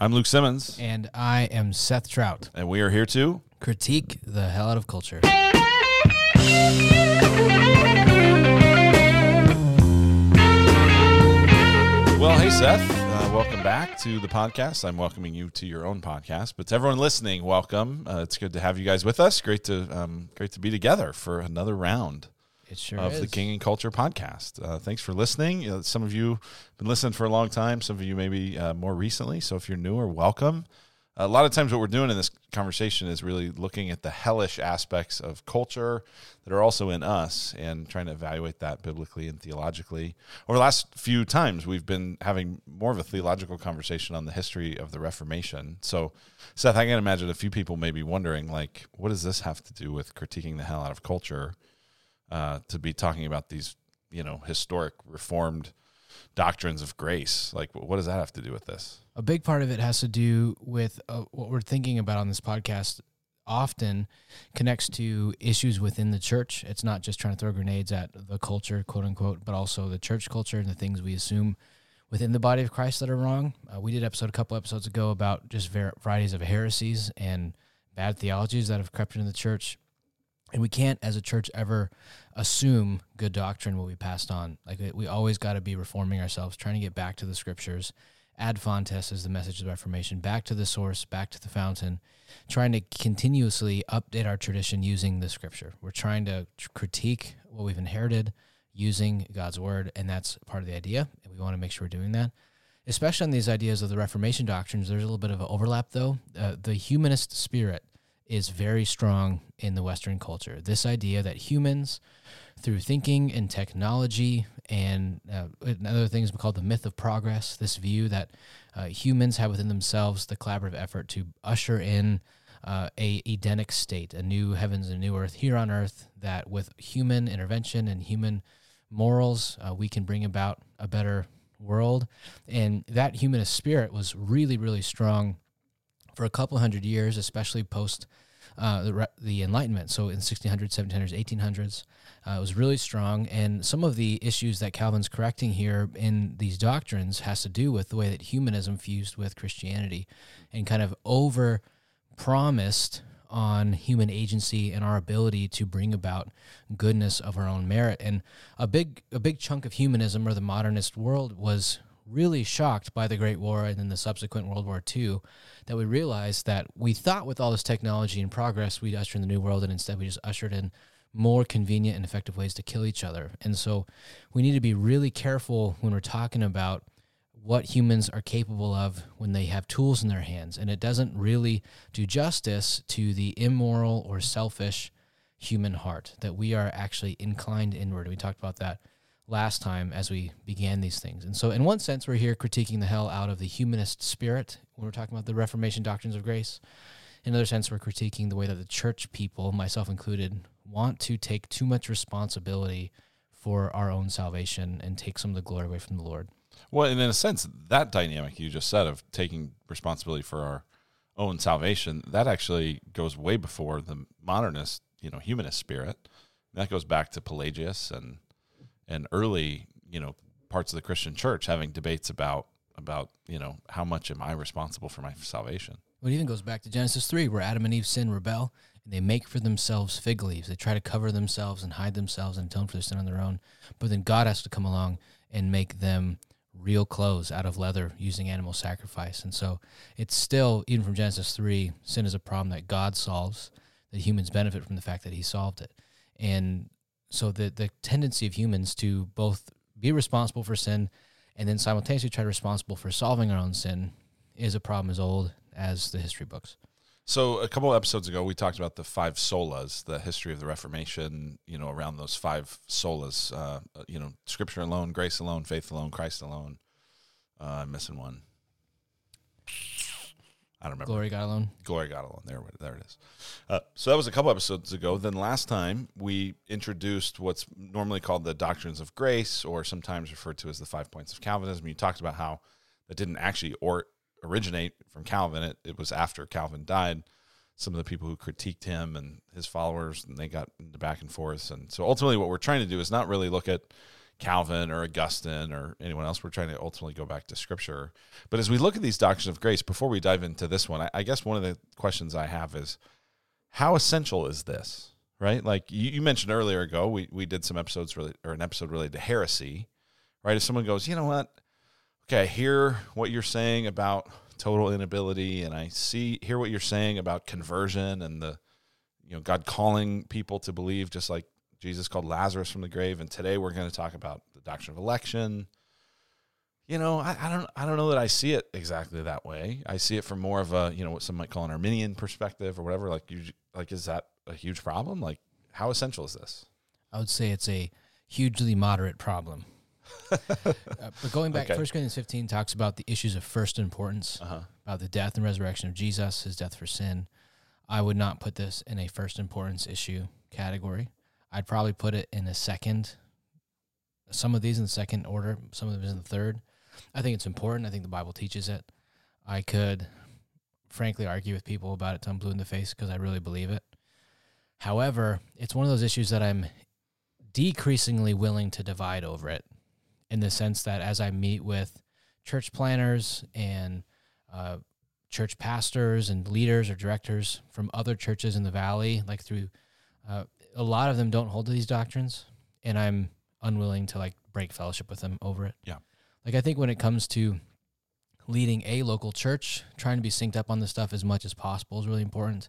I'm Luke Simmons, And I am Seth Trout. and we are here to. Critique the hell out of culture. Well, hey, Seth. Uh, welcome back to the podcast. I'm welcoming you to your own podcast, but to everyone listening, welcome. Uh, it's good to have you guys with us. Great to um, great to be together for another round It sure of is. the King and Culture podcast. Uh, thanks for listening. Know, some of you have been listening for a long time. Some of you maybe uh, more recently. So if you're newer, welcome. A lot of times, what we're doing in this conversation is really looking at the hellish aspects of culture that are also in us and trying to evaluate that biblically and theologically. Over the last few times, we've been having more of a theological conversation on the history of the Reformation. So, Seth, I can imagine a few people may be wondering, like, what does this have to do with critiquing the hell out of culture? Uh, to be talking about these, you know, historic reformed doctrines of grace. Like, what does that have to do with this? A big part of it has to do with uh, what we're thinking about on this podcast often connects to issues within the church. It's not just trying to throw grenades at the culture, quote unquote, but also the church culture and the things we assume within the body of Christ that are wrong. Uh, we did episode a couple episodes ago about just var- varieties of heresies and bad theologies that have crept into the church. And we can't, as a church, ever assume good doctrine will be passed on. Like we always got to be reforming ourselves, trying to get back to the scriptures. Ad fontes is the message of the Reformation, back to the source, back to the fountain, trying to continuously update our tradition using the scripture. We're trying to critique what we've inherited using God's word, and that's part of the idea. And we want to make sure we're doing that. Especially on these ideas of the Reformation doctrines, there's a little bit of an overlap, though. Uh, the humanist spirit is very strong in the Western culture. This idea that humans, through thinking and technology and uh, and other things called the myth of progress, this view that uh, humans have within themselves the collaborative effort to usher in uh, a Edenic state, a new heavens and new earth here on earth, that with human intervention and human morals, uh, we can bring about a better world. And that humanist spirit was really, really strong for a couple hundred years, especially post uh, the, the Enlightenment. So in 1600s, 1700s, 1800s, uh, it was really strong. And some of the issues that Calvin's correcting here in these doctrines has to do with the way that humanism fused with Christianity and kind of over promised on human agency and our ability to bring about goodness of our own merit. And a big a big chunk of humanism or the modernist world was really shocked by the Great War and then the subsequent World War II that we realized that we thought with all this technology and progress we'd usher in the new world and instead we just ushered in more convenient and effective ways to kill each other. And so we need to be really careful when we're talking about what humans are capable of when they have tools in their hands. And it doesn't really do justice to the immoral or selfish human heart, that we are actually inclined inward. We talked about that last time as we began these things. And so, in one sense, we're here critiquing the hell out of the humanist spirit when we're talking about the Reformation doctrines of grace. In another sense, we're critiquing the way that the church people, myself included, want to take too much responsibility for our own salvation and take some of the glory away from the Lord. Well, and in a sense, that dynamic you just said of taking responsibility for our own salvation, that actually goes way before the modernist, you know, humanist spirit. That goes back to Pelagius and and early, you know, parts of the Christian church having debates about about you know how much am I responsible for my salvation. Well, it even goes back to Genesis 3, where Adam and Eve sin, rebel, and they make for themselves fig leaves. They try to cover themselves and hide themselves and atone for their sin on their own. But then God has to come along and make them real clothes out of leather using animal sacrifice. And so it's still, even from Genesis 3, sin is a problem that God solves, that humans benefit from the fact that he solved it. And so the, the tendency of humans to both be responsible for sin and then simultaneously try to be responsible for solving our own sin is a problem as old as the history books. So a couple episodes ago, we talked about the five solas, the history of the Reformation. You know, around those five solas. Uh, you know, Scripture alone, grace alone, faith alone, Christ alone. Uh, I'm missing one. I don't remember. Glory God alone. Glory God alone. There, there it is. Uh, so that was a couple episodes ago. Then last time we introduced what's normally called the doctrines of grace, or sometimes referred to as the five points of Calvinism. You talked about how that didn't actually or originate from Calvin. It, it was after Calvin died. Some of the people who critiqued him and his followers, and they got into back and forth. And so ultimately, what we're trying to do is not really look at Calvin or Augustine or anyone else. We're trying to ultimately go back to Scripture. But as we look at these doctrines of grace, before we dive into this one, I, I guess one of the questions I have is how essential is this? Right? Like you, you mentioned earlier ago, we, we did some episodes really, or an episode related to heresy. Right? If someone goes, you know what? Okay, I hear what you're saying about total inability, and I see hear what you're saying about conversion and the you know God calling people to believe, just like Jesus called Lazarus from the grave, and today we're going to talk about the doctrine of election. You know, I, I, don't I don't know that I see it exactly that way. I see it from more of a you know what some might call an Arminian perspective or whatever. Like you like is that a huge problem? Like how essential is this? I would say it's a hugely moderate problem. uh, but going back, Okay. First Corinthians 15 talks about the issues of first importance, Uh-huh. about the death and resurrection of Jesus, his death for sin. I would not put this in a first importance issue category. I'd probably put it in a second. Some of these in the second order, some of them in the third. I think it's important. I think the Bible teaches it. I could, frankly, argue with people about it I'm blue in the face because I really believe it. However, it's one of those issues that I'm decreasingly willing to divide over it in the sense that as I meet with church planners and uh, church pastors and leaders or directors from other churches in the valley, like through uh, a lot of them don't hold to these doctrines, and I'm unwilling to like break fellowship with them over it. Yeah. Like I think when it comes to leading a local church, trying to be synced up on this stuff as much as possible is really important.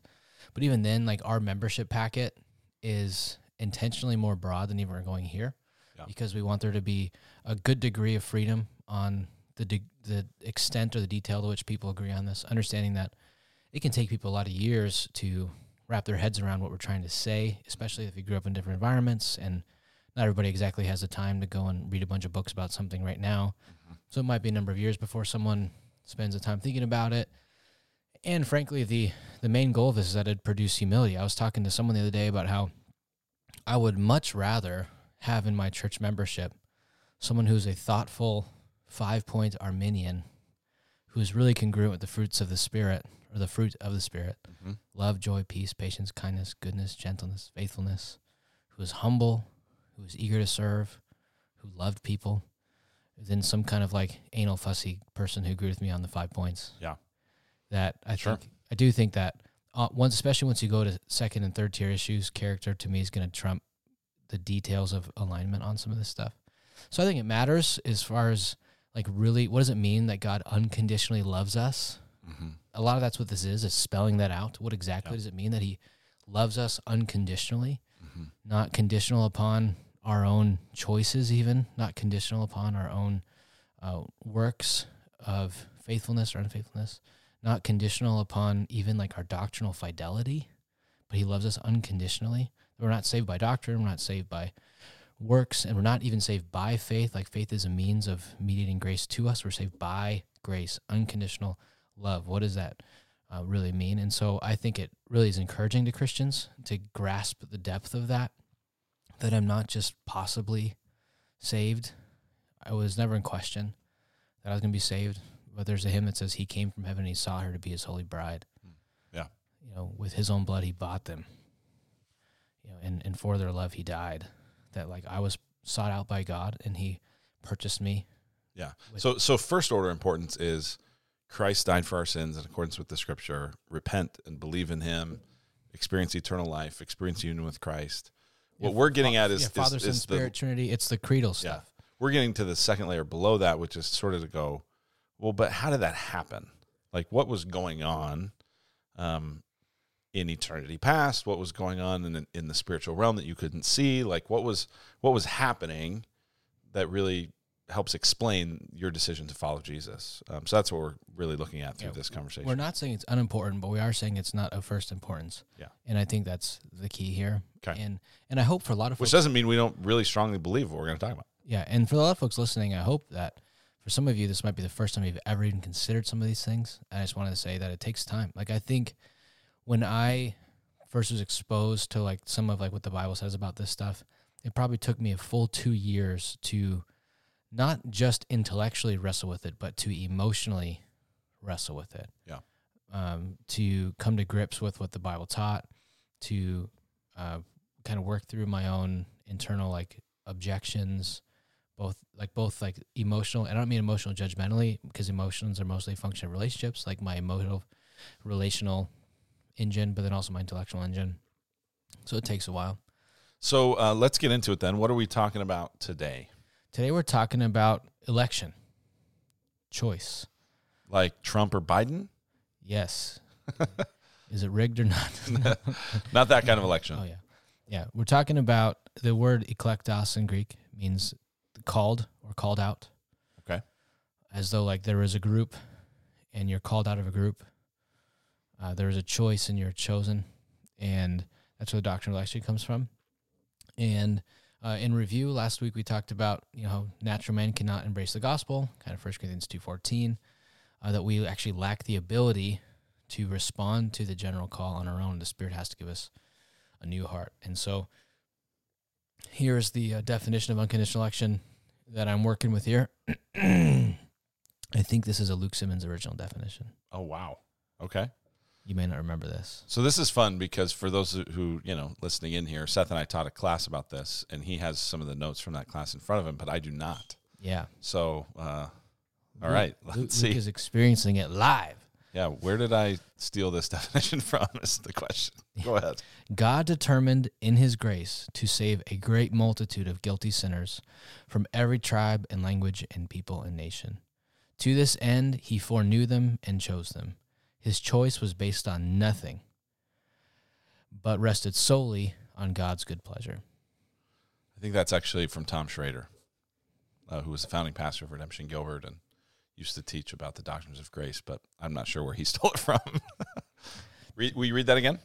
But even then, like our membership packet is intentionally more broad than even we're going here Yeah. because we want there to be a good degree of freedom on the de- the extent or the detail to which people agree on this, understanding that it can take people a lot of years to wrap their heads around what we're trying to say, especially if you grew up in different environments and not everybody exactly has the time to go and read a bunch of books about something right now. Mm-hmm. So it might be a number of years before someone spends the time thinking about it. And frankly, the the main goal of this is that it produce humility. I was talking to someone the other day about how I would much rather have in my church membership someone who's a thoughtful five point Arminian who's really congruent with the fruits of the Spirit or the fruit of the Spirit Mm-hmm. love, joy, peace, patience, kindness, goodness, gentleness, faithfulness, who is humble, who is eager to serve, who loved people, than some kind of like anal fussy person who agreed with me on the five points. Yeah. That I Sure. think I do think that uh, once, especially once you go to second and third tier issues, character to me is going to trump the details of alignment on some of this stuff. So I think it matters as far as like really what does it mean that God unconditionally loves us? Mm-hmm. a lot of that's what this is is spelling that out what exactly Yeah. does it mean that he loves us unconditionally Mm-hmm. not conditional upon our own choices even not conditional upon our own uh, works of faithfulness or unfaithfulness not conditional upon even like our doctrinal fidelity but he loves us unconditionally we're not saved by doctrine we're not saved by works and we're not even saved by faith like faith is a means of mediating grace to us we're saved by grace unconditional love. What does that uh, really mean? And so I think it really is encouraging to Christians to grasp the depth of that, that I'm not just possibly saved. I was never in question that I was going to be saved. But there's a hymn that says, He came from heaven and He saw her to be His holy bride. Yeah. You know, with His own blood, He bought them. You know, and, and for their love, He died. That like I was sought out by God and He purchased me. Yeah. So so first order importance is Christ died for our sins in accordance with the scripture. Repent and believe in him, experience eternal life, experience union with Christ. What Yeah, we're getting at is, yeah, is- Father, is Son, the- Spirit, Trinity. It's the creedal yeah. stuff. We're getting to the second layer below that, which is sort of to go, well, but how did that happen? Like what was going on um, in eternity past? What was going on in the, in the spiritual realm that you couldn't see? Like what was what was happening that really helps explain your decision to follow Jesus? Um, so that's what we're really looking at through Yeah, this conversation. We're not saying it's unimportant, but we are saying it's not of first importance. Yeah. And I think that's the key here. Okay. And and I hope for a lot of Which folks, doesn't mean we don't really strongly believe what we're going to talk about. yeah, and for a lot of folks listening, I hope that for some of you this might be the first time you've ever even considered some of these things. And I just wanted to say that it takes time. Like I think when I first was exposed to like some of like what the Bible says about this stuff, it probably took me a full 2 years to not just intellectually wrestle with it, but to emotionally wrestle with it. Yeah. Um, to come to grips with what the Bible taught, to uh, kind of work through my own internal like objections, both like both like emotional. And I don't mean emotional judgmentally because emotions are mostly a function of relationships, like my emotional, relational engine, but then also my intellectual engine. So it takes a while. So uh, let's get into it then. What are we talking about today? Today we're talking about election, choice. Like Trump or Biden? Yes. Is it rigged or not? Not that kind of election. Oh yeah, yeah. We're talking about the word eklektos in Greek means called or called out. Okay. As though like there is a group, and you're called out of a group. Uh, there is a choice, and you're chosen, and that's where the doctrine of election comes from. And uh, in review, last week we talked about you know natural man cannot embrace the gospel, kind of First Corinthians two fourteen, uh, that we actually lack the ability to respond to the general call on our own. The Spirit has to give us a new heart. And so here's the uh, definition of unconditional election that I'm working with here. I think this is a Luke Simmons original definition. Oh, wow. Okay. You may not remember this. So this is fun because for those who, you know, listening in here, Seth and I taught a class about this and he has some of the notes from that class in front of him, but I do not. Yeah. So, uh, all right, Luke, let's Luke see. is experiencing it live. Yeah, where did I steal this definition from? Is the question. Go ahead. God determined in his grace to save a great multitude of guilty sinners from every tribe and language and people and nation. To this end, he foreknew them and chose them. His choice was based on nothing, but rested solely on God's good pleasure. I think that's actually from Tom Schrader, uh, who was the founding pastor of Redemption Gilbert and used to teach about the doctrines of grace, but I'm not sure where he stole it from. read, will you read that again?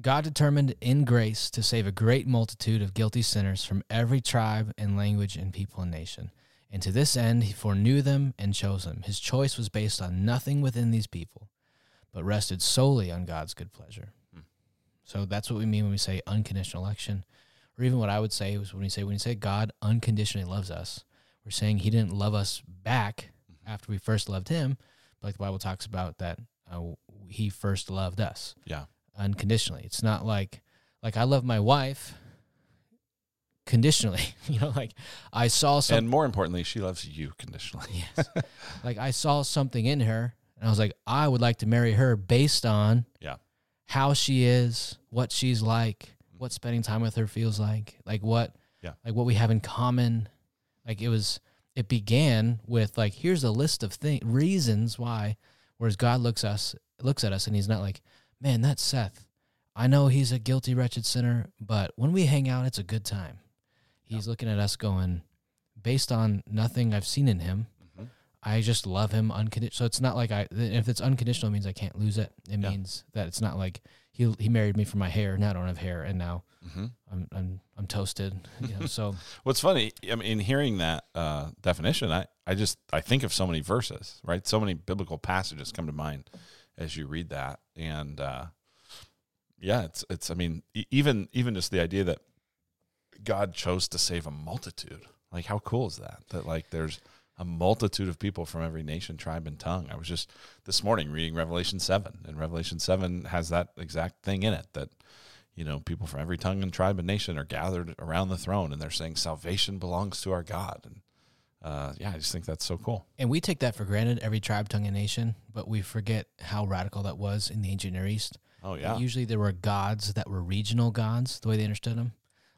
God determined in grace to save a great multitude of guilty sinners from every tribe and language and people and nation. And to this end, he foreknew them and chose them. His choice was based on nothing within these people, but rested solely on God's good pleasure. Hmm. So that's what we mean when we say unconditional election. Or even what I would say was when we say when you say God unconditionally loves us, we're saying he didn't love us back after we first loved him, but like the Bible talks about that uh, he first loved us Yeah. unconditionally. It's not like like I love my wife conditionally. you know, like I saw something. And more importantly, she loves you conditionally. yes, like I saw something in her, and I was like, I would like to marry her based on Yeah. how she is, what she's like, what spending time with her feels like, like what, Yeah. like what we have in common. Like it was, it began with like, here's a list of things, reasons why. Whereas God looks us, looks at us, and He's not like, man, that's Seth. I know he's a guilty, wretched sinner, but when we hang out, it's a good time. He's looking at us going, based on nothing I've seen in him. I just love him unconditional. So it's not like I, if it's unconditional, it means I can't lose it. It Yeah. means that it's not like he he married me for my hair. Now I don't have hair, and now hmm I'm I'm I'm toasted. You know, so What's funny, I mean, in hearing that uh, definition, I, I just I think of so many verses, right? So many biblical passages come to mind as you read that, and uh, yeah, it's it's. I mean, even even just the idea that God chose to save a multitude, like how cool is that? That like there's a multitude of people from every nation, tribe, and tongue. I was just this morning reading Revelation seven, and Revelation seven has that exact thing in it that you know, people from every tongue and tribe and nation are gathered around the throne and they're saying salvation belongs to our God. And uh, yeah, I just think that's so cool. and we take that for granted, every tribe, tongue, and nation, but we forget how radical that was in the ancient Near East. Oh, yeah. Usually there were gods that were regional gods, the way they understood them.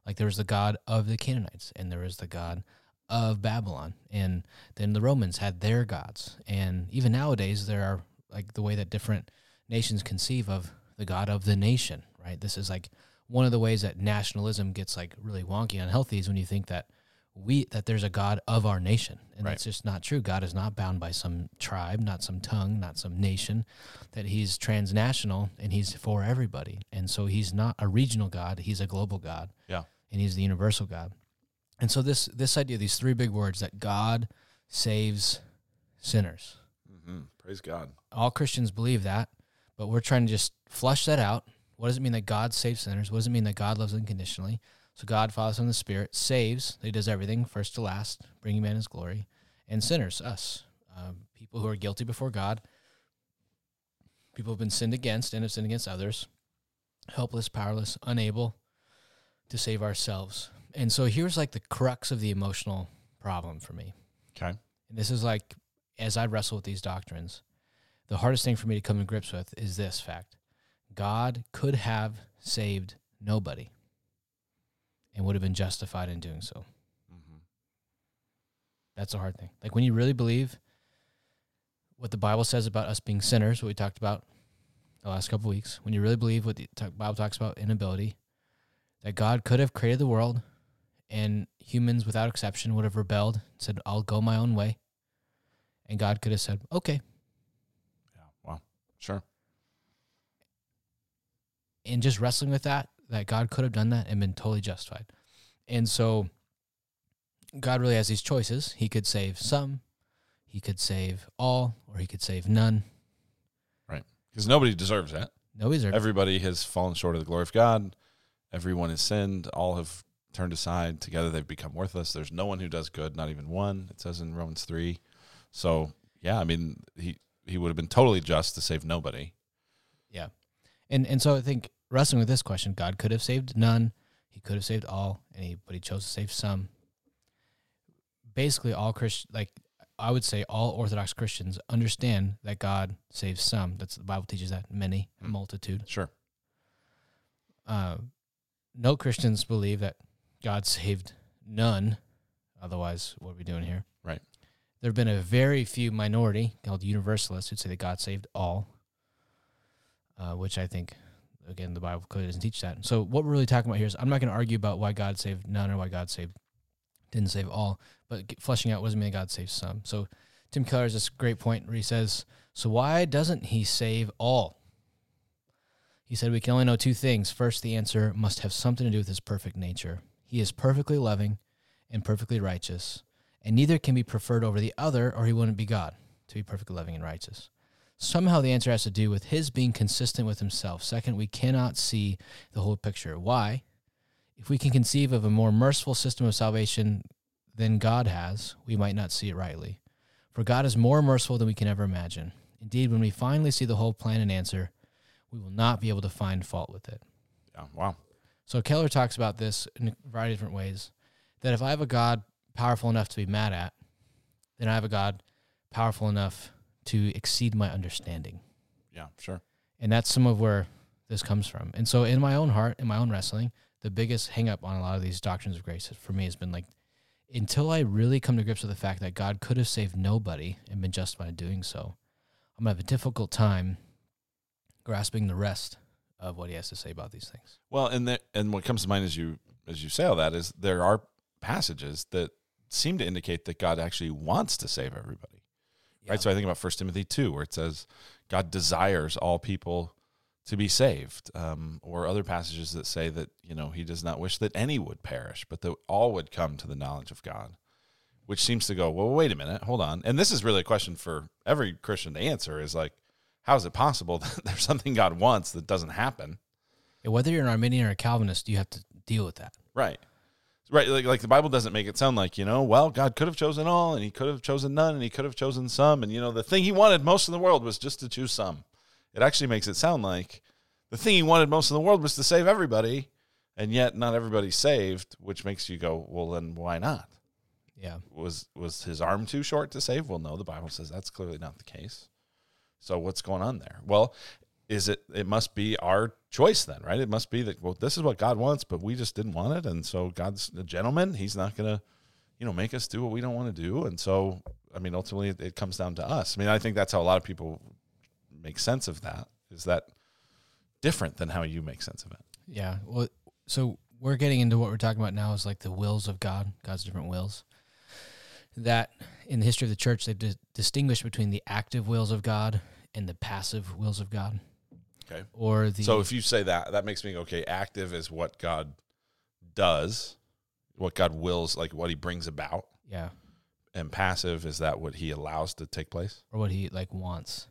Like there was the god of the Canaanites, and there was the god of Babylon, and then the Romans had their gods. And even nowadays, there are like the way that different nations conceive of the god of the nation, right? This is like one of the ways that nationalism gets like really wonky and unhealthy is when you think that we that there's a god of our nation and Right. that's just not true god is not bound by some tribe not some tongue not some nation that he's transnational and he's for everybody and so he's not a regional god he's a global god Yeah. and he's the universal god and so this this idea these three big words that god saves sinners hmm Praise God. all Christians believe that, but we're trying to just flush that out. What does it mean that God saves sinners? What does it mean that God loves unconditionally? So God, Father, Son, and the Spirit saves. He does everything first to last, bringing man His glory, and sinners, us, um, people who are guilty before God, people who have been sinned against and have sinned against others, helpless, powerless, unable to save ourselves. And so here's like the crux of the emotional problem for me. Okay. And this is like, as I wrestle with these doctrines, the hardest thing for me to come to grips with is this fact God could have saved nobody and would have been justified in doing so. Mm-hmm. That's a hard thing. Like when you really believe what the Bible says about us being sinners, what we talked about the last couple weeks, when you really believe what the Bible talks about inability, that God could have created the world and humans without exception would have rebelled, and said, I'll go my own way. And God could have said, okay. Yeah. Wow. Sure. And just wrestling with that, that God could have done that and been totally justified. And so God really has these choices. He could save some, he could save all, or he could save none. Right. Because nobody deserves that. Nobody's there. Everybody has fallen short of the glory of God. Everyone has sinned. All have turned aside. Together they've become worthless. There's no one who does good, not even one. It says in Romans three. So yeah, I mean he he would have been totally just to save nobody. Yeah. And and so I think wrestling with this question, God could have saved none, he could have saved all, and he but he chose to save some. Basically all Christian like I would say all Orthodox Christians understand that God saves some. That's the Bible teaches that many, Mm. multitude. Sure. Uh, no Christians believe that God saved none. Otherwise, what are we doing here? Right. There have been a very few minority called universalists who say that God saved all, uh, which I think, again, the Bible clearly doesn't teach that. So what we're really talking about here is I'm not going to argue about why God saved none or why God saved didn't save all, but fleshing out what does it mean God saved some. So Tim Keller has this great point where he says, "So why doesn't He save all?" He said we can only know two things. First, the answer must have something to do with his perfect nature. He is perfectly loving and perfectly righteous, and neither can be preferred over the other, or he wouldn't be God, to be perfectly loving and righteous. Somehow the answer has to do with his being consistent with himself. Second, we cannot see the whole picture. Why? If we can conceive of a more merciful system of salvation than God has, we might not see it rightly. For God is more merciful than we can ever imagine. Indeed, when we finally see the whole plan and answer, we will not be able to find fault with it. Yeah. Wow. So Keller talks about this in a variety of different ways. That if I have a God powerful enough to be mad at, then I have a God powerful enough to exceed my understanding. Yeah. Sure. And that's some of where this comes from. And so in my own heart, in my own wrestling, the biggest hang up on a lot of these doctrines of grace for me has been like until I really come to grips with the fact that God could have saved nobody and been justified in doing so, I'm gonna have a difficult time grasping the rest of what he has to say about these things. Well, and the, and what comes to mind as you as you say all that is there are passages that seem to indicate that God actually wants to save everybody. Right. So I think about First Timothy two, where it says God desires all people to be saved, um, or other passages that say that you know He does not wish that any would perish, but that all would come to the knowledge of God. Which seems to go, well, wait a minute, hold on, and this is really a question for every Christian to answer: is like, how is it possible that there's something God wants that doesn't happen? Yeah, whether you're an Arminian or a Calvinist, you have to deal with that. Right. Right. Like, like the Bible doesn't make it sound like, you know, well, God could have chosen all and he could have chosen none and he could have chosen some. And, you know, the thing he wanted most in the world was just to choose some. It actually makes it sound like the thing he wanted most in the world was to save everybody. And yet not everybody's saved, which makes you go, well, then why not? Yeah. Was was his arm too short to save? Well, no, the Bible says that's clearly not the case. So what's going on there? Well, is it it must be our choice then, right? It must be that well, this is what God wants, but we just didn't want it, and so God's a gentleman. He's not gonna, you know, make us do what we don't want to do, and so I mean, ultimately, it, comes down to us. I mean, I think that's how a lot of people make sense of that. Is that different than how you make sense of it? Yeah. Well, so we're getting into what we're talking about now is like the wills of God, God's different wills. That in the history of the church, they've di- distinguished between the active wills of God and the passive wills of God. Okay. Or the So if you say that, that makes me okay. Active is what God does, what God wills, like what He brings about, yeah, and passive is that what He allows to take place. or what he like wants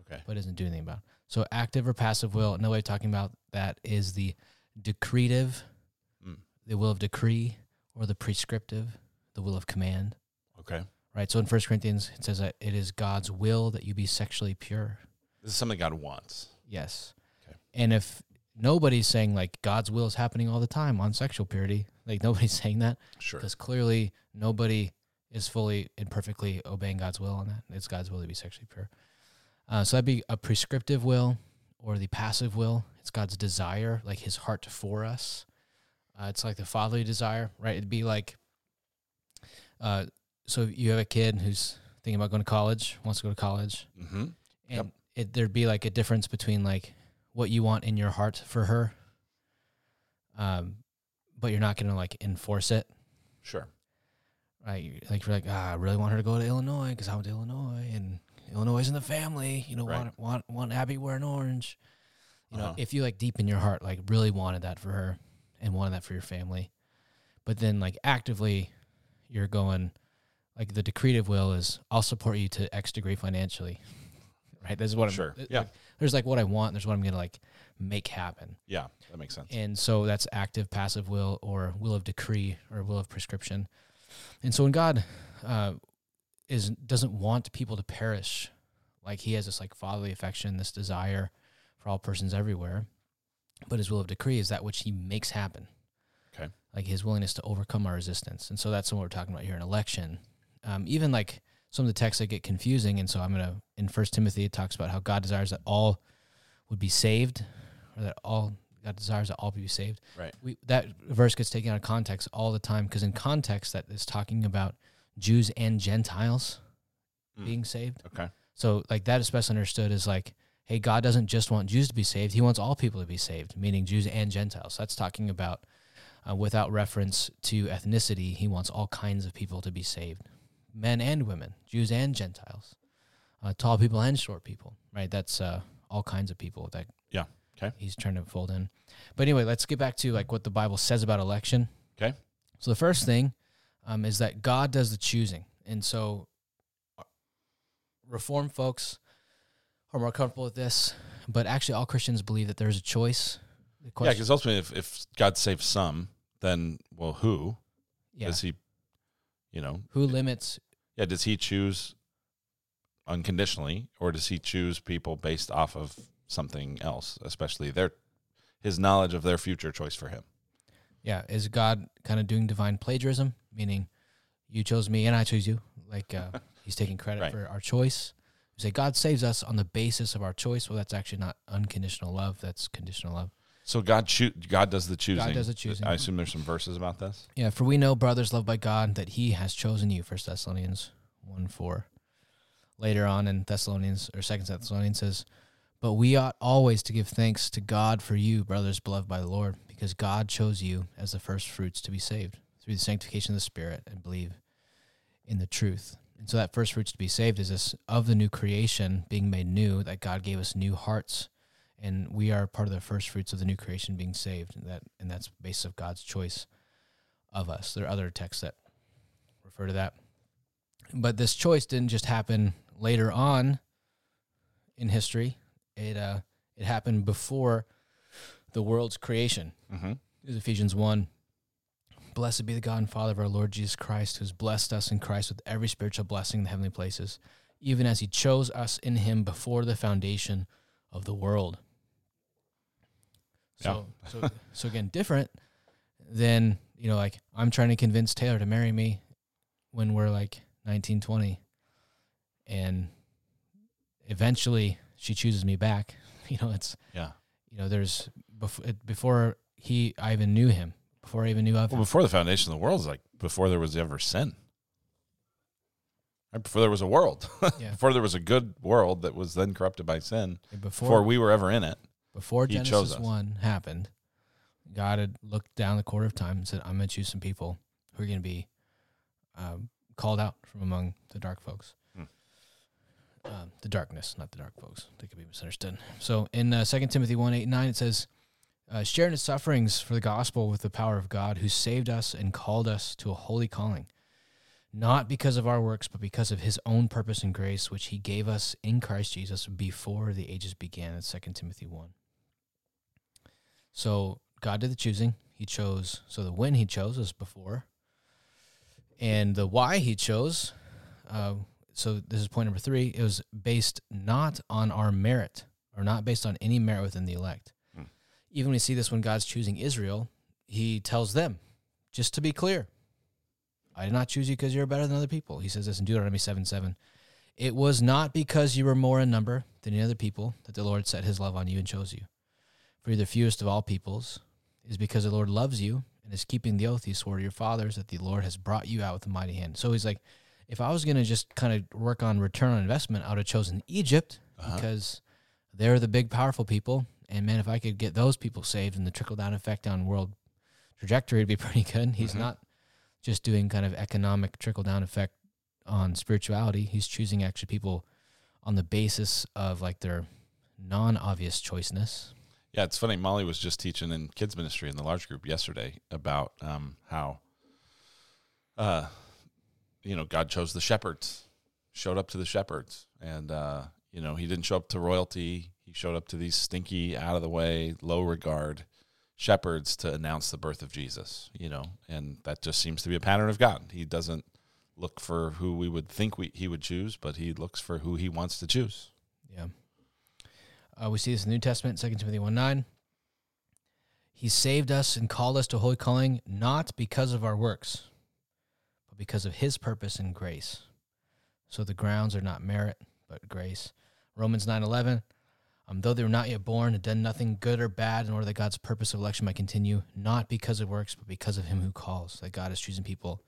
Okay. but doesn't do anything about. So active or passive will, another way of talking about that is the decretive, Mm. the will of decree, or the prescriptive, the will of command. Okay. Right. So in First Corinthians, it says that it is God's will that you be sexually pure. This is something God wants. Yes. Okay. And if nobody's saying like God's will is happening all the time on sexual purity, like nobody's saying that Sure. because clearly nobody is fully and perfectly obeying God's will on that. It's God's will to be sexually pure. Uh, so that'd be a prescriptive will or the passive will. It's God's desire, like His heart for us. Uh, it's like the fatherly desire, right? It'd be like, uh, so you have a kid who's thinking about going to college, wants to go to college, Mm-hmm. and Yep. it there'd be like a difference between like what you want in your heart for her, um, but you're not gonna like enforce it, Sure. right? Like you're like, ah, I really want her to go to Illinois because I went to Illinois and Illinois is in the family. You know, Right. want want want Abby wearing orange. You know, Uh-huh. if you like deep in your heart, like really wanted that for her and wanted that for your family, but then like actively, you're going, like the decretive will is, I'll support you to X degree financially, right? This is what I'm. Sure. like, Yeah. there's like what I want. There's what I'm gonna like make happen, Yeah. That makes sense. and so that's active, passive will, or will of decree, or will of prescription. And so when God uh, is doesn't want people to perish, like He has this like fatherly affection, this desire for all persons everywhere, but His will of decree is that which He makes happen. Okay. Like His willingness to overcome our resistance, and so that's what we're talking about here in election. Um, even like some of the texts that get confusing, and so I'm gonna in First Timothy it talks about how God desires that all would be saved, or that all God desires that all be saved. Right. We that verse gets taken out of context all the time because in context that is talking about Jews and Gentiles Mm. being saved. Okay. So like that is best understood as like, hey, God doesn't just want Jews to be saved; He wants all people to be saved, meaning Jews and Gentiles. That's talking about uh, without reference to ethnicity. He wants all kinds of people to be saved, men and women, Jews and Gentiles, uh, tall people and short people. Right? That's uh, all kinds of people that Yeah. Okay. he's trying to fold in. But anyway, let's get back to like what the Bible says about election. Okay. So the first thing um, is that God does the choosing, and so uh, Reform folks are more comfortable with this, but actually, all Christians believe that there's a choice. The Yeah, because ultimately, if, if God saves some, then well, who yeah, does He? You know, who limits? yeah, does He choose unconditionally, or does He choose people based off of something else, especially their His knowledge of their future choice for Him? Yeah, is God kind of doing divine plagiarism, meaning you chose me and I chose you? Like uh, He's taking credit Right. for our choice. We say God saves us on the basis of our choice. Well, that's actually not unconditional love. That's conditional love. So God choo- God does the choosing. God does the choosing. I assume there's some verses about this. Yeah, for we know, brothers loved by God, that He has chosen you. First Thessalonians one four. Later on in Thessalonians or Second Thessalonians says, "But we ought always to give thanks to God for you, brothers beloved by the Lord, because God chose you as the first fruits to be saved through the sanctification of the Spirit and believe in the truth." And so that first fruits to be saved is this of the new creation being made new, that God gave us new hearts and we are part of the first fruits of the new creation being saved and that and that's based of god's choice of us there are other texts that refer to that but this choice didn't just happen later on in history it uh it happened before the world's creation Mm-hmm. is Ephesians 1. Blessed be the God and Father of our Lord Jesus Christ, who has blessed us in Christ with every spiritual blessing in the heavenly places, even as he chose us in him before the foundation of the world. So, so, so again, different than, you know, like I'm trying to convince Taylor to marry me when we're like 19, 20. And eventually she chooses me back. You know, it's, Yeah. you know, there's before, before he, I even knew him, before I even knew of Well, him. before the foundation of the world is like before there was ever sin. Right? Before there was a world. Yeah. before there was a good world that was then corrupted by sin. Before, Before we were ever in it. Before he Genesis 1 happened, God had looked down the quarter of time and said, I'm going to choose some people who are going to be um, called out from among the dark folks. Hmm. Um, the darkness, not the dark folks. They could be misunderstood. So in uh, 2 Timothy 1 8 9, it says, uh, Share in his sufferings for the gospel with the power of God, who saved us and called us to a holy calling, not because of our works, but because of his own purpose and grace, which he gave us in Christ Jesus before the ages began. It's 2 Timothy 1. So God did the choosing. He chose. So the when he chose was before. And the why he chose, uh, so this is point number three, it was based not on our merit or not based on any merit within the elect. Hmm. Even when we see this when God's choosing Israel, he tells them, just to be clear, I did not choose you because you're better than other people. He says this in Deuteronomy 7 7. It was not because you were more in number than any other people that the Lord set his love on you and chose you. For you're the fewest of all peoples, is because the Lord loves you and is keeping the oath he swore to your fathers that the Lord has brought you out with a mighty hand. So he's like, if I was going to just kind of work on return on investment, I would have chosen Egypt Uh-huh. because they're the big, powerful people. And man, if I could get those people saved and the trickle down effect on world trajectory would be pretty good. He's Mhm. not just doing kind of economic trickle down effect on spirituality. He's choosing actually people on the basis of like their non obvious choiceness. Yeah, it's funny. Molly was just teaching in kids ministry in the large group yesterday about um, how, uh, you know, God chose the shepherds, showed up to the shepherds, and uh, you know, He didn't show up to royalty. He showed up to these stinky, out of the way, low regard shepherds to announce the birth of Jesus. You know, and that just seems to be a pattern of God. He doesn't look for who we would think we, He would choose, but He looks for who He wants to choose. Yeah. Uh, we see this in the New Testament, 2 Timothy 1 9. He saved us and called us to holy calling, not because of our works, but because of his purpose and grace. So the grounds are not merit, but grace. Romans nine eleven. Um, though they were not yet born, had done nothing good or bad in order that God's purpose of election might continue, not because of works, but because of him who calls. That God is choosing people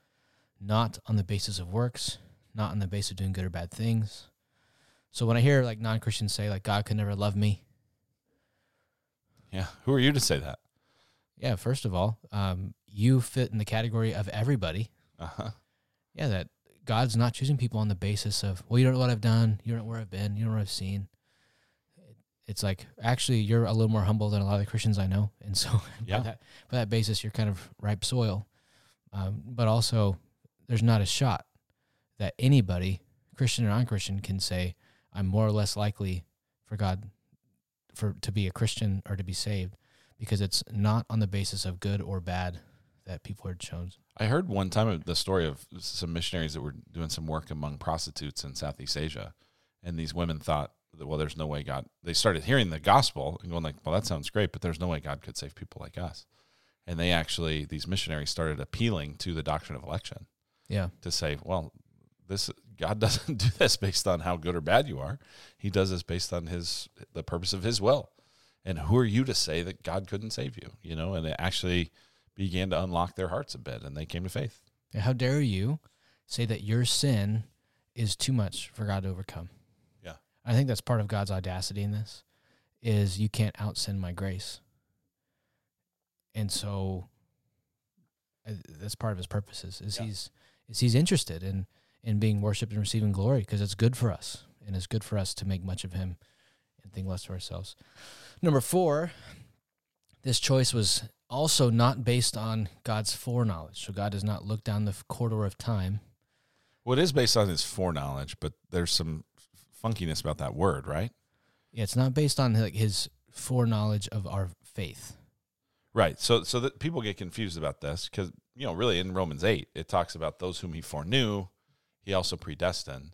not on the basis of works, not on the basis of doing good or bad things. So when I hear like non Christians say like God could never love me, Yeah, who are you to say that? yeah, first of all, um, you fit in the category of everybody. Uh huh. Yeah, that God's not choosing people on the basis of well, you don't know what I've done, you don't know where I've been, you don't know what I've seen. It's like actually you're a little more humble than a lot of the Christians I know, and so Yeah. by that by that basis, you're kind of ripe soil. Um, but also, there's not a shot that anybody, Christian or non-Christian, can say I'm more or less likely for God for to be a Christian or to be saved because it's not on the basis of good or bad that people are chosen. I heard one time the story of some missionaries that were doing some work among prostitutes in Southeast Asia, and these women thought, that, well, there's no way God. They started hearing the gospel and going like, well, that sounds great, but there's no way God could save people like us. And they actually, these missionaries started appealing to the doctrine of election Yeah. to say, well, this God doesn't do this based on how good or bad you are. He does this based on His the purpose of His will. And who are you to say that God couldn't save you? You know, and it actually began to unlock their hearts a bit, and they came to faith. How dare you say that your sin is too much for God to overcome? Yeah. I think that's part of God's audacity in this is you can't out sin my grace. And so uh, that's part of his purposes is Yeah. he's is he's interested in in being worshiped and receiving glory because it's good for us and it's good for us to make much of him and think less of ourselves. Number 4, this choice was also not based on God's foreknowledge. So God does not look down the corridor of time. Well, it is based on his foreknowledge, but there's some funkiness about that word, right? Yeah, it's not based on like his foreknowledge of our faith. Right. So, so that people get confused about this because you know, really, in Romans eight, it talks about those whom he foreknew, he also predestined.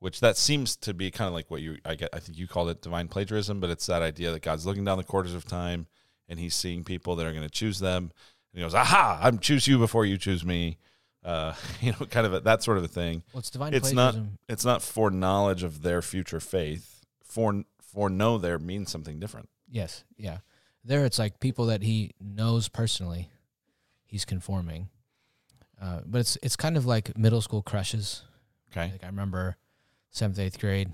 Which that seems to be kind of like what you, I get. I think you called it divine plagiarism, but it's that idea that God's looking down the quarters of time and he's seeing people that are going to choose them, and he goes, "Aha! I'm choose you before you choose me." Uh, you know, kind of a, that sort of a thing. Well, it's divine It's not- It's not foreknowledge of their future faith. For foreknow there means something different. Yes, yeah. There, it's like people that he knows personally. He's conforming, uh, but it's it's kind of like middle school crushes. Okay. Like I remember seventh, eighth grade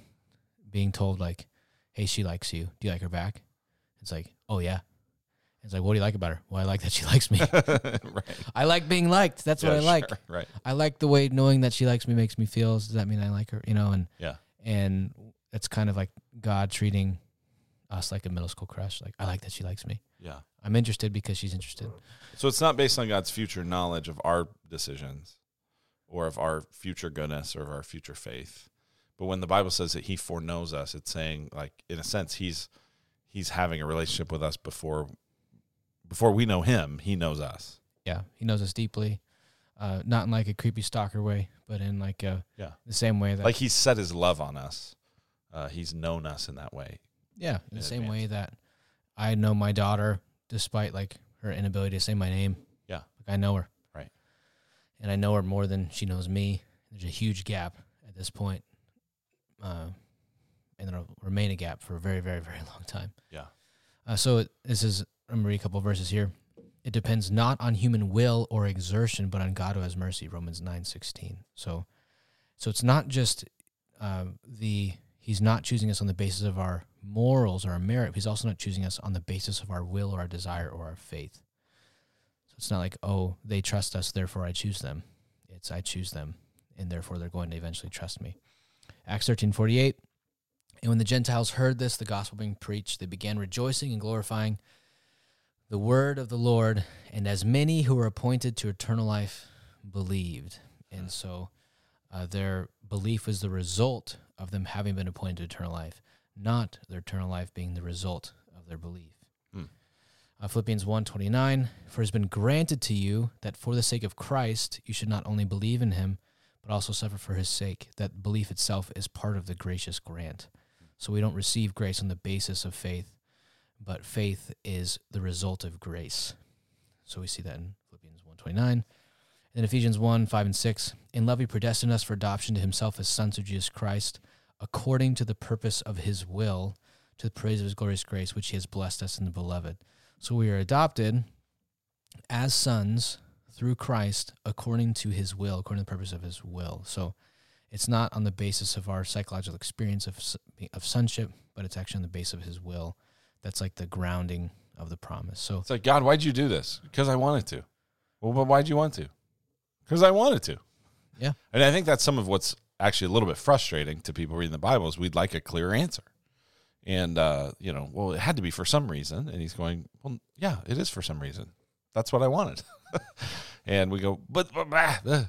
being told like, "Hey, she likes you. Do you like her back?" It's like, "Oh yeah." It's like, "What do you like about her?" Well, I like that she likes me. right. I like being liked. That's what Yeah, I like. sure. Right. I like the way knowing that she likes me makes me feel. Does that mean I like her? You know, and Yeah. and it's kind of like God treating us like a middle school crush. Like I like that she likes me. Yeah. I'm interested because she's interested. So it's not based on God's future knowledge of our decisions or of our future goodness or of our future faith. But when the Bible says that he foreknows us, it's saying like in a sense he's he's having a relationship with us before before we know him, he knows us. Yeah, he knows us deeply, uh, not in like a creepy stalker way, but in like a, Yeah. the same way that Like he's set his love on us. Uh, he's known us in that way. yeah, in in the same advance. way that I know my daughter despite like her inability to say my name. Yeah. like I know her. Right. and I know her more than she knows me. There's a huge gap at this point, uh, and it'll remain a gap for a very, very, very long time. Yeah. Uh, so it, this is I'm gonna read a couple verses here. It depends not on human will or exertion, but on God who has mercy. Romans nine sixteen. So, so it's not just uh, the He's not choosing us on the basis of our morals or our merit. He's also not choosing us on the basis of our will or our desire or our faith. So it's not like, oh, they trust us, therefore I choose them. It's I choose them, and therefore they're going to eventually trust me. Acts thirteen forty eight. And when the Gentiles heard this, the gospel being preached, they began rejoicing and glorifying the word of the Lord, and as many who were appointed to eternal life believed. And so uh, their belief was the result of them having been appointed to eternal life, not their eternal life being the result of their belief. Hmm. Uh, Philippians 1.29, For it has been granted to you that for the sake of Christ you should not only believe in him, but also suffer for his sake. That belief itself is part of the gracious grant. So we don't receive grace on the basis of faith, but faith is the result of grace. So we see that in Philippians 1.29. In Ephesians 1, 5 and 6, in love he predestined us for adoption to himself as sons of Jesus Christ, according to the purpose of his will, to the praise of his glorious grace, which he has blessed us in the beloved. So we are adopted as sons through Christ according to his will, according to the purpose of his will. So it's not on the basis of our psychological experience of, of sonship, but it's actually on the basis of his will. That's like the grounding of the promise. So It's like, God, why'd you do this? Because I wanted to. Well, but why'd you want to? Because I wanted to. Yeah. And I think that's some of what's actually a little bit frustrating to people reading the Bible is we'd like a clear answer. And, uh, you know, well, it had to be for some reason. And he's going, well, yeah, it is for some reason. That's what I wanted. and we go, but, but bah, uh,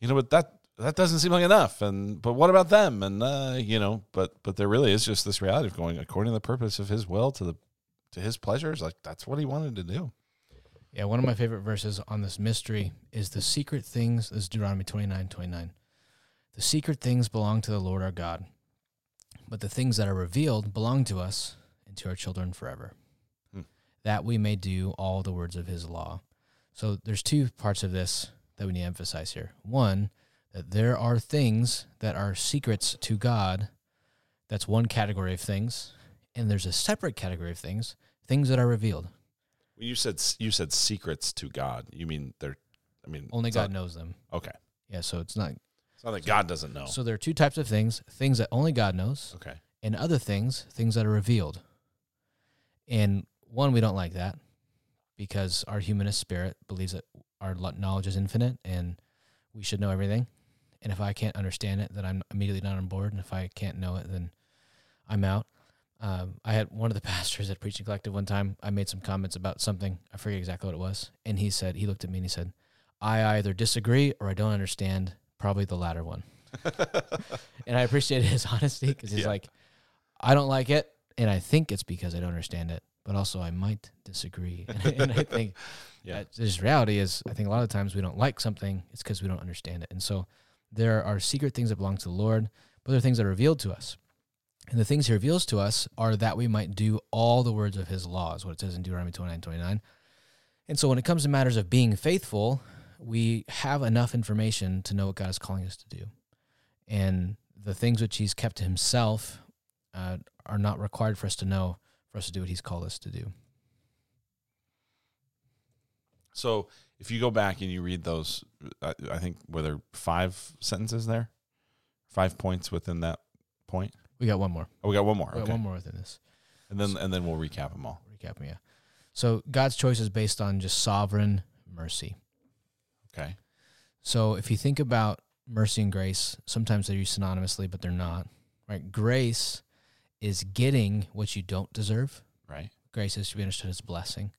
you know, but that, that doesn't seem like enough. And, but what about them? And, uh, you know, but, but there really is just this reality of going according to the purpose of his will to the, to his pleasures. Like that's what he wanted to do. Yeah, one of my favorite verses on this mystery is the secret things. Is Deuteronomy 29 29. The secret things belong to the Lord our God, but the things that are revealed belong to us and to our children forever, Hmm. that we may do all the words of his law. So there's two parts of this that we need to emphasize here. One, that there are things that are secrets to God. That's one category of things. And there's a separate category of things, things that are revealed. When you said you said secrets to God, you mean they're, I mean, Only God not- knows them. okay, Yeah, so it's not. It's not that God doesn't know. So there are two types of things: things that only God knows, okay, and other things, things that are revealed. And one, we don't like that because our humanist spirit believes that our knowledge is infinite and we should know everything. And if I can't understand it, then I'm immediately not on board. And if I can't know it, then I'm out. Um, I had one of the pastors at Preaching Collective one time. I made some comments about something. I forget exactly what it was. And he said, he looked at me and he said, I either disagree or I don't understand. Probably the latter one. and I appreciated his honesty because he's Yeah. like, I don't like it, and I think it's because I don't understand it, but also I might disagree. And, and I think Yeah. that this reality is, I think a lot of times we don't like something, it's because we don't understand it. And so there are secret things that belong to the Lord, but there are things that are revealed to us. And the things he reveals to us are that we might do all the words of his laws, what it says in Deuteronomy 29 29. And so when it comes to matters of being faithful, we have enough information to know what God is calling us to do. And the things which he's kept to himself uh, are not required for us to know for us to do what he's called us to do. So if you go back and you read those, I, I think were there five sentences there, five points within that point. We got one more. Oh, we got one more. We got Okay, one more within this. and then and then we'll recap them all. Recap, them, yeah. So God's choice is based on just sovereign mercy. Okay. So if you think about mercy and grace, sometimes they're used synonymously, but they're not. Right? Grace is getting what you don't deserve. Right. Grace is to be understood as blessing.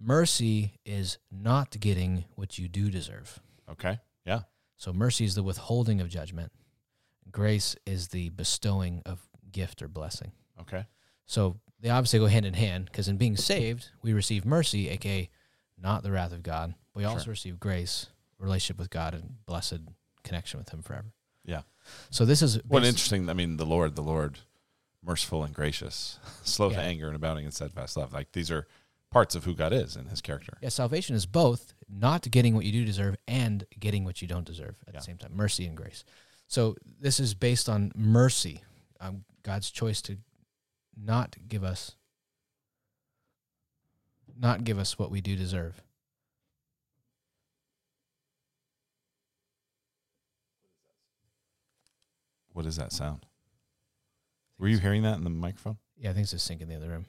Mercy is not getting what you do deserve. Okay. Yeah. So mercy is the withholding of judgment. Grace is the bestowing of gift or blessing. Okay. So they obviously go hand in hand because in being saved, we receive mercy, aka not the wrath of God. We also receive grace, relationship with God, and blessed connection with Him forever. Yeah. So this is What based- interesting. I mean, the Lord, the Lord, merciful and gracious, slow Yeah. to anger and abounding in steadfast love. Like these are parts of who God is and His character. Yeah, salvation is both. not getting what you do deserve and getting what you don't deserve at Yeah. the same time. Mercy and grace. So this is based on mercy, um, God's choice to not give us not give us what we do deserve. What does that sound? Were you hearing that in the microphone? Yeah, I think it's a sink in the other room.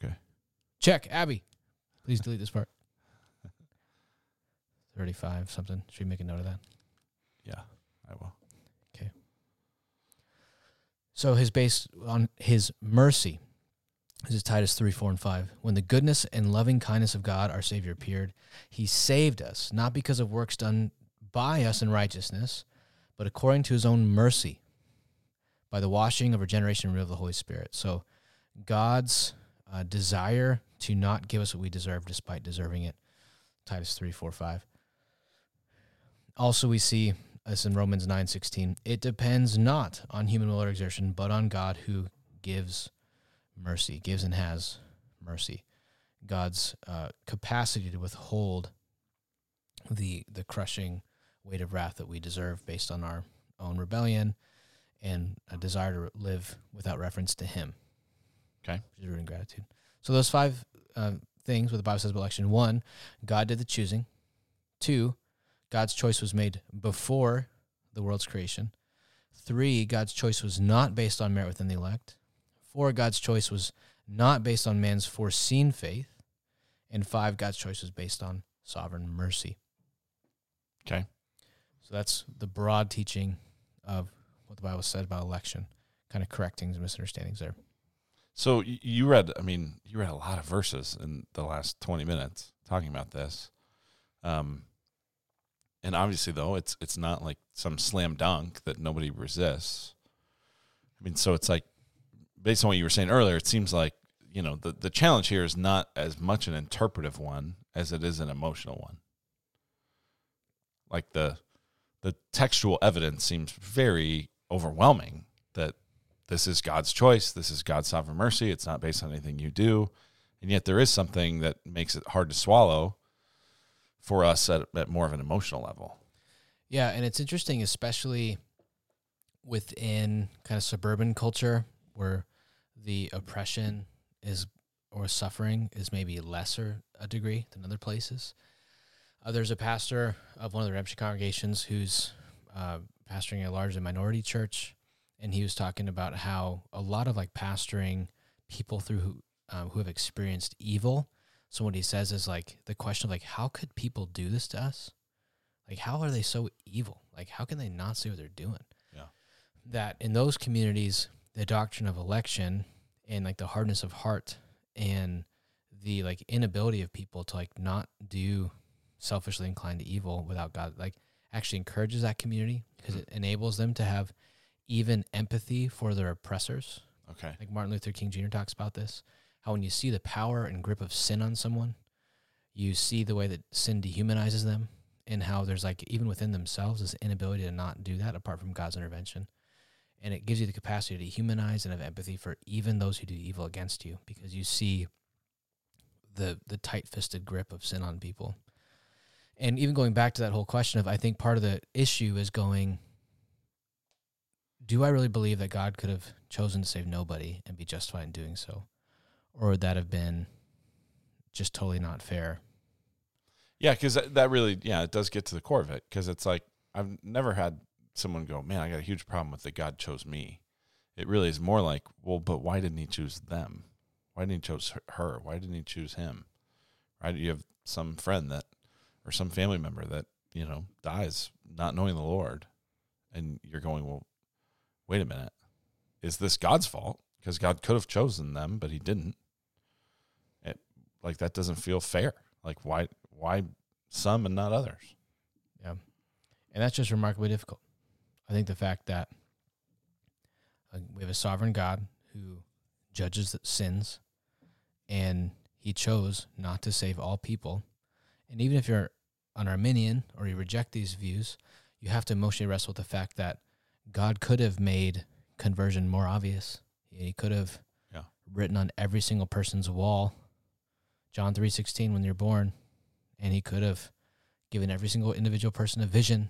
Okay. Check, Abby. Please delete this part. 35 something. Should we make a note of that? Yeah, I will. Okay. So his based on his mercy. This is Titus 3, 4, and 5. When the goodness and loving kindness of God, our Savior, appeared, he saved us, not because of works done by us in righteousness, but according to his own mercy, by the washing of regeneration and renewal of the Holy Spirit. So God's uh, desire to not give us what we deserve despite deserving it. Titus 3, 4, 5. Also, we see as in Romans 9 16, it depends not on human will or exertion, but on God who gives mercy, gives and has mercy. God's uh, capacity to withhold the the crushing weight of wrath that we deserve based on our own rebellion and a desire to live without reference to Him. Okay. Which is rooted in gratitude. So those five um, things what the Bible says about election: one, God did the choosing. Two, God's choice was made before the world's creation. Three, God's choice was not based on merit within the elect. Four, God's choice was not based on man's foreseen faith. And five, God's choice was based on sovereign mercy. Okay. So that's the broad teaching of what the Bible said about election, kind of correcting some misunderstandings there. So you read, I mean, you read a lot of verses in the last 20 minutes talking about this. Um, and obviously, though, it's it's not like some slam dunk that nobody resists. I mean, so it's like, based on what you were saying earlier, it seems like you know the the challenge here is not as much an interpretive one as it is an emotional one. Like the the textual evidence seems very overwhelming that this is God's choice. This is God's sovereign mercy. It's not based on anything you do. And yet there is something that makes it hard to swallow for us at, at more of an emotional level. Yeah, and it's interesting, especially within kind of suburban culture where the oppression is or suffering is maybe lesser a degree than other places. Uh, there's a pastor of one of the redemption congregations who's uh, pastoring a largely minority church, and he was talking about how a lot of like pastoring people through who um, who have experienced evil. So what he says is like the question of like how could people do this to us? Like how are they so evil? Like how can they not see what they're doing? Yeah. That in those communities, the doctrine of election and like the hardness of heart and the like inability of people to like not do selfishly inclined to evil without God like actually encourages that community because hmm. it enables them to have even empathy for their oppressors. Okay. Like Martin Luther King Jr. talks about this, how when you see the power and grip of sin on someone, you see the way that sin dehumanizes them and how there's like even within themselves this inability to not do that apart from God's intervention. And it gives you the capacity to humanize and have empathy for even those who do evil against you because you see the the tight fisted grip of sin on people. And even going back to that whole question of I think part of the issue is going do I really believe that God could have chosen to save nobody and be justified in doing so? Or would that have been just totally not fair? Yeah, because that, really, yeah, it does get to the core of it. Because it's like I've never had someone go, "Man, I got a huge problem with that God chose me." It really is more like, well, but why didn't He choose them? Why didn't He choose her? Why didn't He choose him? Right? You have some friend that, or some family member that you know dies not knowing the Lord, and you're going, well, wait a minute, is this God's fault? Because God could have chosen them, but He didn't. It like that doesn't feel fair. Like why why some and not others? Yeah. And that's just remarkably difficult. I think the fact that uh, we have a sovereign God who judges sins and he chose not to save all people. And even if you're an Arminian or you reject these views, you have to emotionally wrestle with the fact that God could have made conversion more obvious. He could have Yeah. written on every single person's wall, John three sixteen, when you're born, and he could have given every single individual person a vision.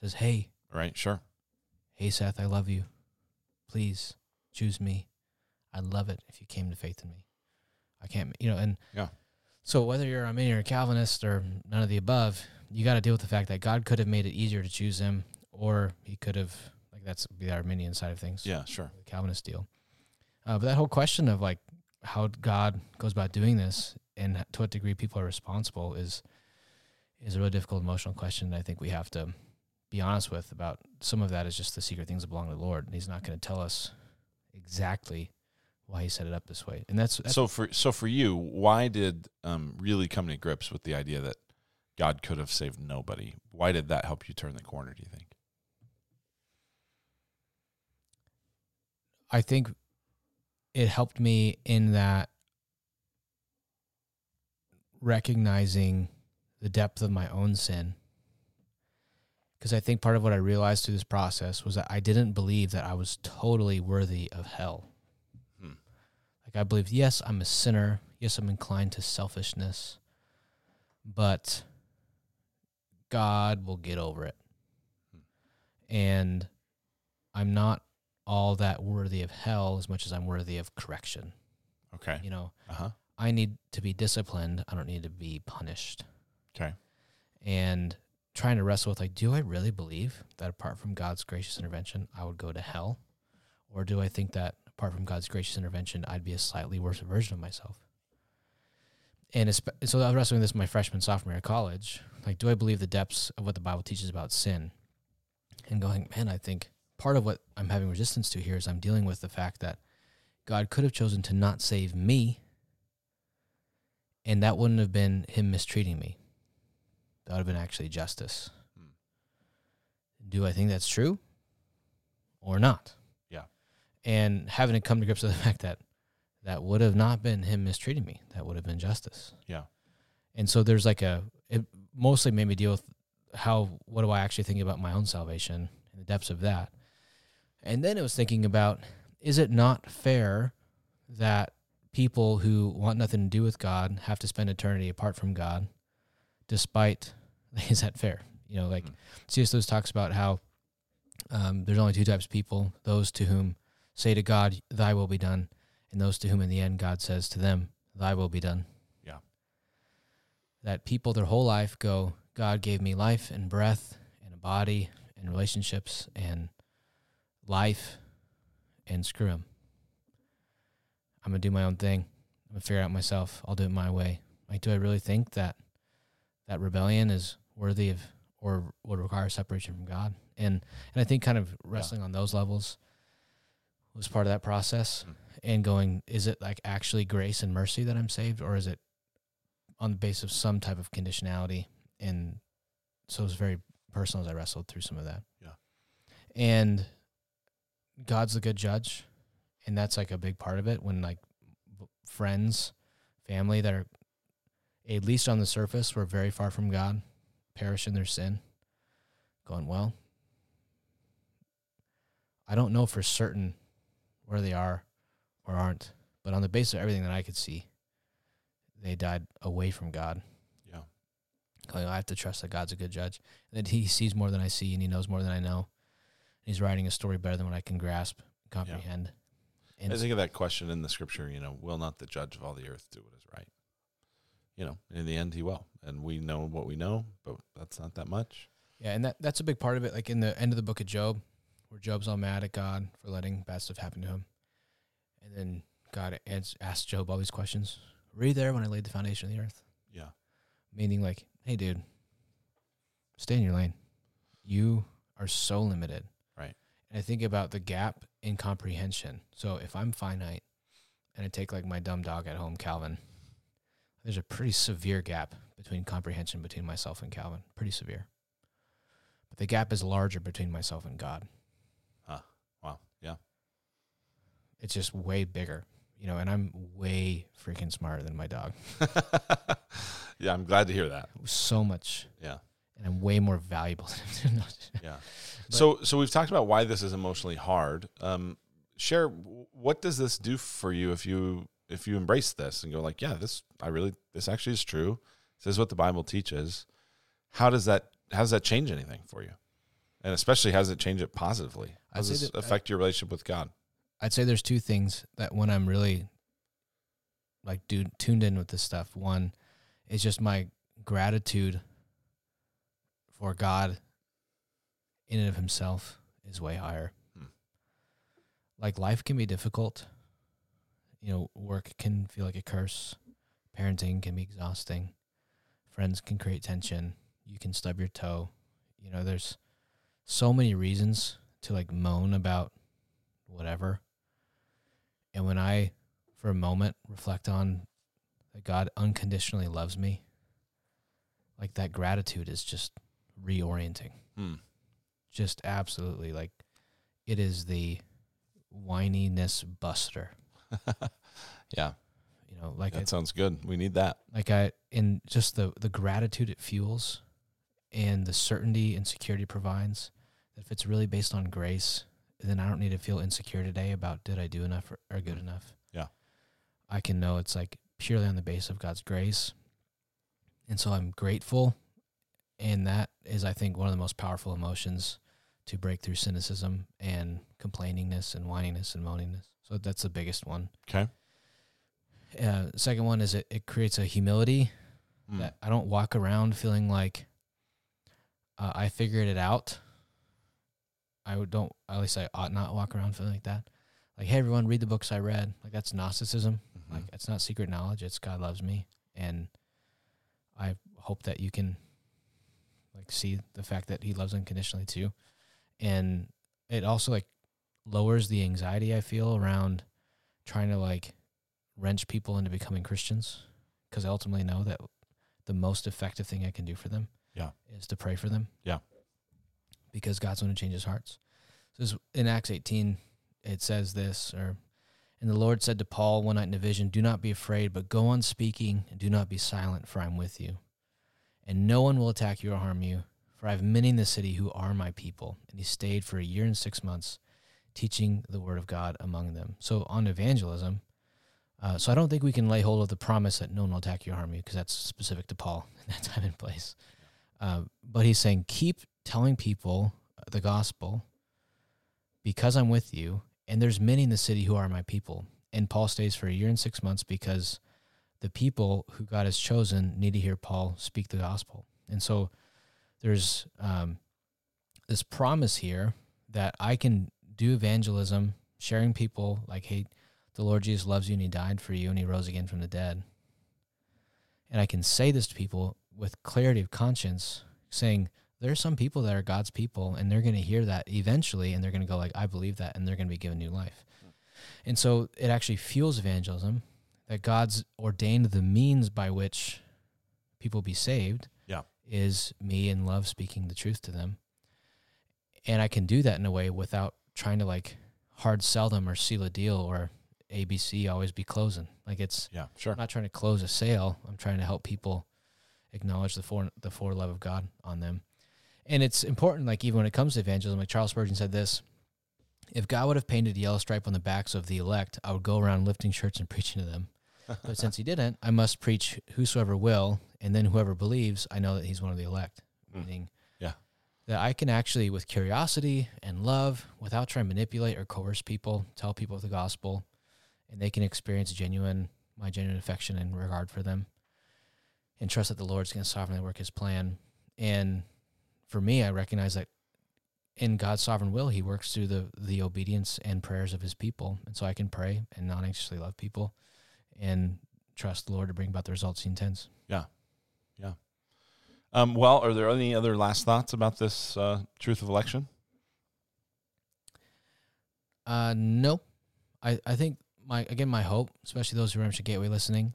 Says, "Hey, Right. Sure. hey Seth, I love you. Please choose me. I'd love it if you came to faith in me. I can't, you know, and Yeah. So whether you're a Arminian or Calvinist or none of the above, you got to deal with the fact that God could have made it easier to choose him, or he could have like that's the Arminian side of things, Yeah. Sure. the Calvinist deal. Uh, but that whole question of like how God goes about doing this and to what degree people are responsible is is a really difficult emotional question. I think we have to be honest with about some of that is just the secret things that belong to the Lord, and He's not going to tell us exactly why He set it up this way. And that's, that's So for so for you, why did um, really come to grips with the idea that God could have saved nobody? Why did that help you turn the corner? Do you think? I think it helped me in that recognizing the depth of my own sin. Because I think part of what I realized through this process was that I didn't believe that I was totally worthy of hell. I believe, yes, I'm a sinner. Yes, I'm inclined to selfishness, but God will get over it. And I'm not all that worthy of hell as much as I'm worthy of correction. Okay. You know, Uh huh. I need to be disciplined. I don't need to be punished. Okay. And trying to wrestle with like, do I really believe that apart from God's gracious intervention, I would go to hell? Or do I think that apart from God's gracious intervention, I'd be a slightly worse version of myself? And so I was wrestling this my freshman, sophomore year of college. Like, do I believe the depths of what the Bible teaches about sin? And going, man, I think part of what I'm having resistance to here is I'm dealing with the fact that God could have chosen to not save me, and that wouldn't have been him mistreating me. That would have been actually justice. Hmm. Do I think that's true or not? And having to come to grips with the fact that that would have not been him mistreating me, that would have been justice. Yeah. And so there's like a, it mostly made me deal with how, what do I actually think about my own salvation and the depths of that. And then it was thinking about, is it not fair that people who want nothing to do with God have to spend eternity apart from God, despite is that fair? You know, like Mhm. C.S. Lewis talks about how um, there's only two types of people: those to whom say to God, "Thy will be done," and those to whom, in the end, God says to them, "Thy will be done." Yeah. That people their whole life go, "God gave me life and breath and a body and relationships and life, and screw him." I'm gonna do my own thing. I'm gonna figure it out myself. I'll do it my way. Like, do I really think that that rebellion is worthy of or would require separation from God? And and I think kind of wrestling on those levels was part of that process. Mm. And going, is it like actually grace and mercy that I'm saved, or is it on the basis of some type of conditionality? And so it was very personal as I wrestled through some of that. Yeah. And God's the good judge and that's like a big part of it when like friends family that are at least on the surface were very far from god perish in their sin going well i don't know for certain where they are or aren't but on the basis of everything that i could see they died away from god Yeah. going, i have to trust that god's a good judge And that he sees more than i see and he knows more than i know he's writing a story better than what i can grasp comprehend and I think of that question in the scripture, you know, will not the judge of all the earth do what is right? You know, in the end, he will. And we know what we know, but that's not that much. Yeah, and that that's a big part of it. Like in the end of the book of Job, where Job's all mad at God for letting bad stuff happen to him, and then God ans- asks Job all these questions. Were you there when I laid the foundation of the earth? Yeah. Meaning, like, hey, dude, stay in your lane. You are so limited. Right. And I think about the gap in comprehension. So if I'm finite, and I take like my dumb dog at home, Calvin, there's a pretty severe gap between comprehension between myself and Calvin. Pretty severe. But the gap is larger between myself and God. Wow. Yeah. It's just way bigger, you know, and I'm way freaking smarter than my dog. yeah. I'm glad to hear that. So much. Yeah. And I'm way more valuable than him. Yeah. But- so, so we've talked about why this is emotionally hard. Um, share what does this do for you if you if you embrace this and go like, yeah, this I really this actually is true. This is what the Bible teaches. How does that how does that change anything for you? And especially how does it change it positively? How does this that- affect your relationship with God? I'd say there's two things that when I'm really like dude tuned in with this stuff. One is just my gratitude for God in and of himself is way higher. Hmm. Like life can be difficult. You know, work can feel like a curse. Parenting can be exhausting. Friends can create tension. You can stub your toe. You know, there's so many reasons to like moan about whatever. And when I, for a moment, reflect on that God unconditionally loves me, like that gratitude is just reorienting. Hmm. Just absolutely like it is the whininess buster. Yeah, You know, like I, that sounds good. We need that. like I in just the the gratitude it fuels and the certainty and security provides that if it's really based on grace then i don't need to feel insecure today about did i do enough or, or good enough Yeah. i can know it's like purely on the base of god's grace and so i'm grateful and that is i think one of the most powerful emotions to break through cynicism and complainingness and whininess and moaningness so that's the biggest one Okay. uh, second one is it, it creates a humility Hmm. that I don't walk around feeling like uh, I figured it out. I would don't at least I ought not walk around feeling like that. Like, hey everyone, read the books I read. Like that's Gnosticism. Mhm. Like it's not secret knowledge. It's God loves me, and I hope that you can like see the fact that He loves unconditionally too, and it also like lowers the anxiety I feel around trying to like wrench people into becoming Christians because I ultimately know that the most effective thing I can do for them Yeah. is to pray for them. Yeah. Because God's going to change his hearts. So in Acts 18, it says this, or, and the Lord said to Paul one night in a vision, Do not be afraid, but go on speaking and do not be silent, for I'm with you. And no one will attack you or harm you, for I have many in the city who are my people. And he stayed for a year and six months, teaching the word of God among them. So on evangelism, uh, so I don't think we can lay hold of the promise that no one will attack you or harm you because that's specific to Paul in that time and place. Uh, but he's saying keep telling people the gospel because I'm with you, and there's many in the city who are my people. And Paul stays for a year and six months because the people who God has chosen need to hear Paul speak the gospel. And so there's um, this promise here that I can do evangelism, sharing people like, hey, the Lord Jesus loves you and he died for you and he rose again from the dead. And I can say this to people with clarity of conscience, saying, there are some people that are God's people and they're going to hear that eventually and they're going to go like, I believe that and they're going to be given new life. Hmm. And so it actually fuels evangelism that God's ordained the means by which people be saved Yeah. is me in love speaking the truth to them. And I can do that in a way without trying to like hard sell them or seal a deal or ABC always be closing. Like it's Yeah, sure. I'm not trying to close a sale. I'm trying to help people acknowledge the for the for love of God on them. And it's important, like even when it comes to evangelism, like Charles Spurgeon said this if God would have painted a yellow stripe on the backs of the elect, I would go around lifting shirts and preaching to them. But since he didn't, I must preach whosoever will, and then whoever believes, I know that he's one of the elect. Mm. Meaning Yeah. that I can actually, with curiosity and love, without trying to manipulate or coerce people, tell people the gospel, and they can experience genuine, my genuine affection and regard for them, and trust that the Lord's going to sovereignly work His plan. And for me, I recognize that in God's sovereign will, He works through the the obedience and prayers of His people, and so I can pray and not anxiously love people, and trust the Lord to bring about the results He intends. Yeah, yeah. Um, well, are there any other last thoughts about this uh, truth of election? Uh, no, I I think my again my hope, especially those who are Redemption Gateway listening,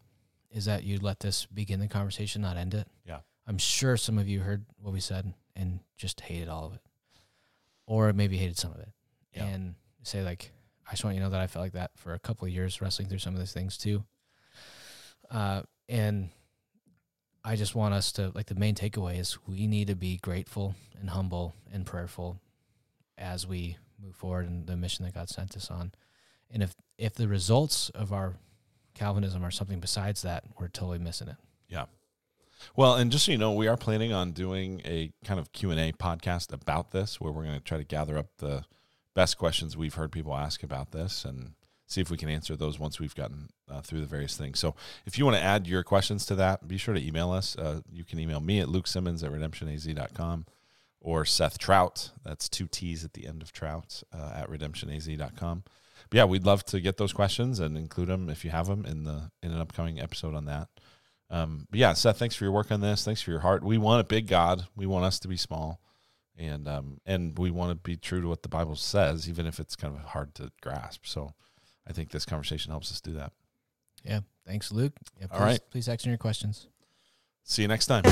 is that you let this begin the conversation, not end it. Yeah. I'm sure some of you heard what we said and just hated all of it, or maybe hated some of it, Yeah. and say like, I just want you to know that I felt like that for a couple of years wrestling through some of these things too. Uh, and I just want us to like the main takeaway is we need to be grateful and humble and prayerful as we move forward in the mission that God sent us on. And if if the results of our Calvinism are something besides that, we're totally missing it. Well, and just so you know, we are planning on doing a kind of Q and A podcast about this, where we're going to try to gather up the best questions we've heard people ask about this, and see if we can answer those once we've gotten uh, through the various things. So, if you want to add your questions to that, be sure to email us. Uh, you can email me at lukesimmons at redemptionaz.com or Seth Troutt. That's two T's at the end of Troutt uh, at redemptionaz.com. But yeah, we'd love to get those questions and include them if you have them in the in an upcoming episode on that. Um, but yeah, Seth, thanks for your work on this. Thanks for your heart. We want a big God. We want us to be small, and um, and we want to be true to what the Bible says, even if it's kind of hard to grasp. So, I think this conversation helps us do that. Yeah. Thanks, Luke. Yeah, please, All right. Please ask your questions. See you next time.